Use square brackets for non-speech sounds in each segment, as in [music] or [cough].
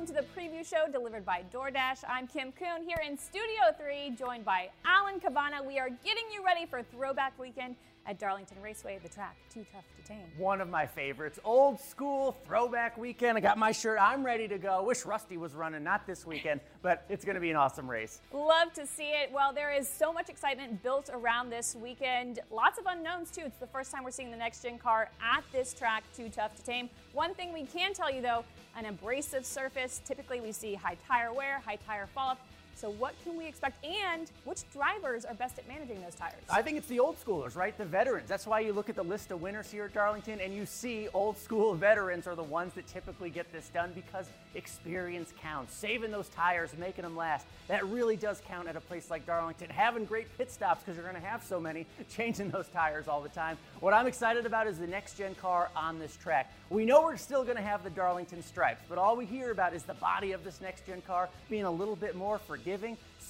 welcome to the preview show delivered by DoorDash. I'm Kim Coon here in Studio 3, joined by Alan Cavanna. We are getting you ready for Throwback Weekend at Darlington Raceway, the track too tough to tame. One of my favorites. Old school throwback weekend. I got my shirt. I'm ready to go. Wish Rusty was running, not this weekend, but it's going to be an awesome race. Love to see it. Well, there is so much excitement built around this weekend. Lots of unknowns, too. It's the first time we're seeing the next gen car at this track, too tough to tame. One thing we can tell you, though, an abrasive surface. Typically, we see high tire wear, high tire fall off. So what can we expect and which drivers are best at managing those tires? I think it's the old schoolers, right? The veterans. That's why you look at the list of winners here at Darlington and you see old school [laughs] veterans are the ones that typically get this done because experience counts. Saving those tires, making them last. That really does count at a place like Darlington. Having great pit stops because you're going to have so many, [laughs] changing those tires all the time. What I'm excited about is the next gen car on this track. We know we're still going to have the Darlington stripes, but all we hear about is the body of this next gen car being a little bit more forgiving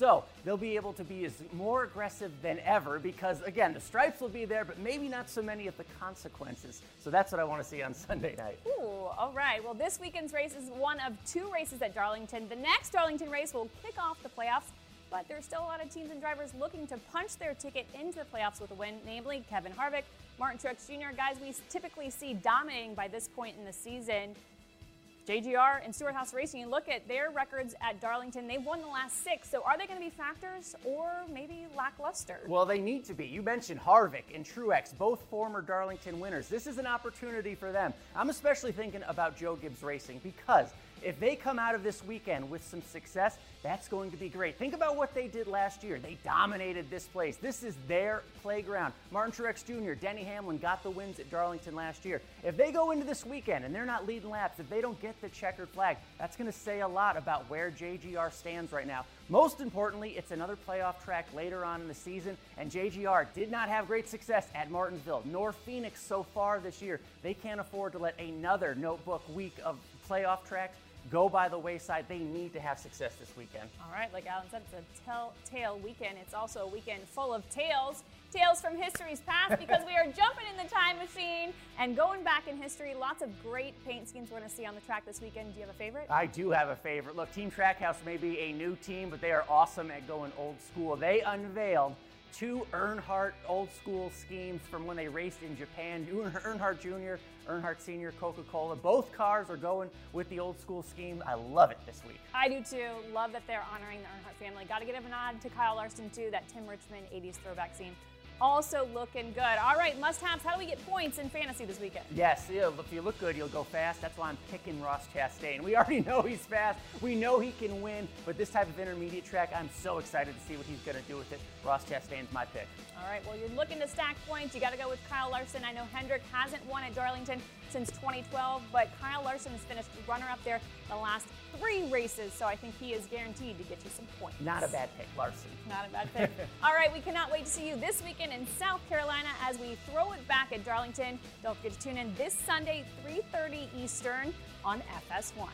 So they'll be able to be as more aggressive than ever because again, the stripes will be there, but maybe not so many of the consequences. So that's what I want to see on [laughs] Sunday night. Ooh, all right. Well, this weekend's race is one of two races at Darlington. The next Darlington race will kick off the playoffs. But there's still a lot of teams and drivers looking to punch their ticket into the playoffs with a win, namely Kevin Harvick, Martin Truex Jr., guys we typically see dominating by this point in the season. JGR and Stewart-Haas Racing, you look at their records at Darlington, they've won the last six. So are they going to be factors or maybe lackluster? Well, they need to be. You mentioned Harvick and Truex, both former Darlington winners. This is an opportunity for them. I'm especially thinking about Joe Gibbs Racing because if they come out of this weekend with some success, that's going to be great. Think about what they did last year. They dominated this place. This is their playground. Martin Truex Jr., Denny Hamlin got the wins at Darlington last year. If they go into this weekend and they're not leading laps, if they don't get the checkered flag, that's going to say a lot about where JGR stands right now. Most importantly, it's another playoff track later on in the season, and JGR did not have great success at Martinsville nor Phoenix so far this year. They can't afford to let another notebook week of playoff tracks go by the wayside. They need to have success this weekend. All right, like Alan said, it's a telltale weekend. It's also a weekend full of tales. Tales from history's past because we are [laughs] jumping in the time machine and going back in history. Lots of great paint schemes we're going to see on the track this weekend. Do you have a favorite? I do have a favorite. Look, Team Trackhouse may be a new team, but they are awesome at going old school. They unveiled two Earnhardt old school schemes from when they raced in Japan. Earnhardt Jr., Earnhardt Sr., Coca Cola. Both cars are going with the old school scheme. I love it this week. I do too. Love that they're honoring the Earnhardt family. Got to give a nod to Kyle Larson too, that Tim Richmond 80s throwback scene also looking good. All right, must-haves. How do we get points in fantasy this weekend? Yes, if you look good, you'll go fast. That's why I'm picking Ross Chastain. We already [laughs] know he's fast. We know he can win, but this type of intermediate track, I'm so excited to see what he's going to do with it. Ross Chastain's my pick. All right, well, you're looking to stack points. You got to go with Kyle Larson. I know Hendrick hasn't won at Darlington since 2012, but Kyle Larson has finished runner-up there the last three races, so I think he is guaranteed to get you some points. Not a bad pick, Larson. Not a bad pick. [laughs] All right, we cannot wait to see you this weekend in South Carolina as we throw it back at Darlington. Don't forget to tune in this Sunday, 3.30 Eastern on FS1.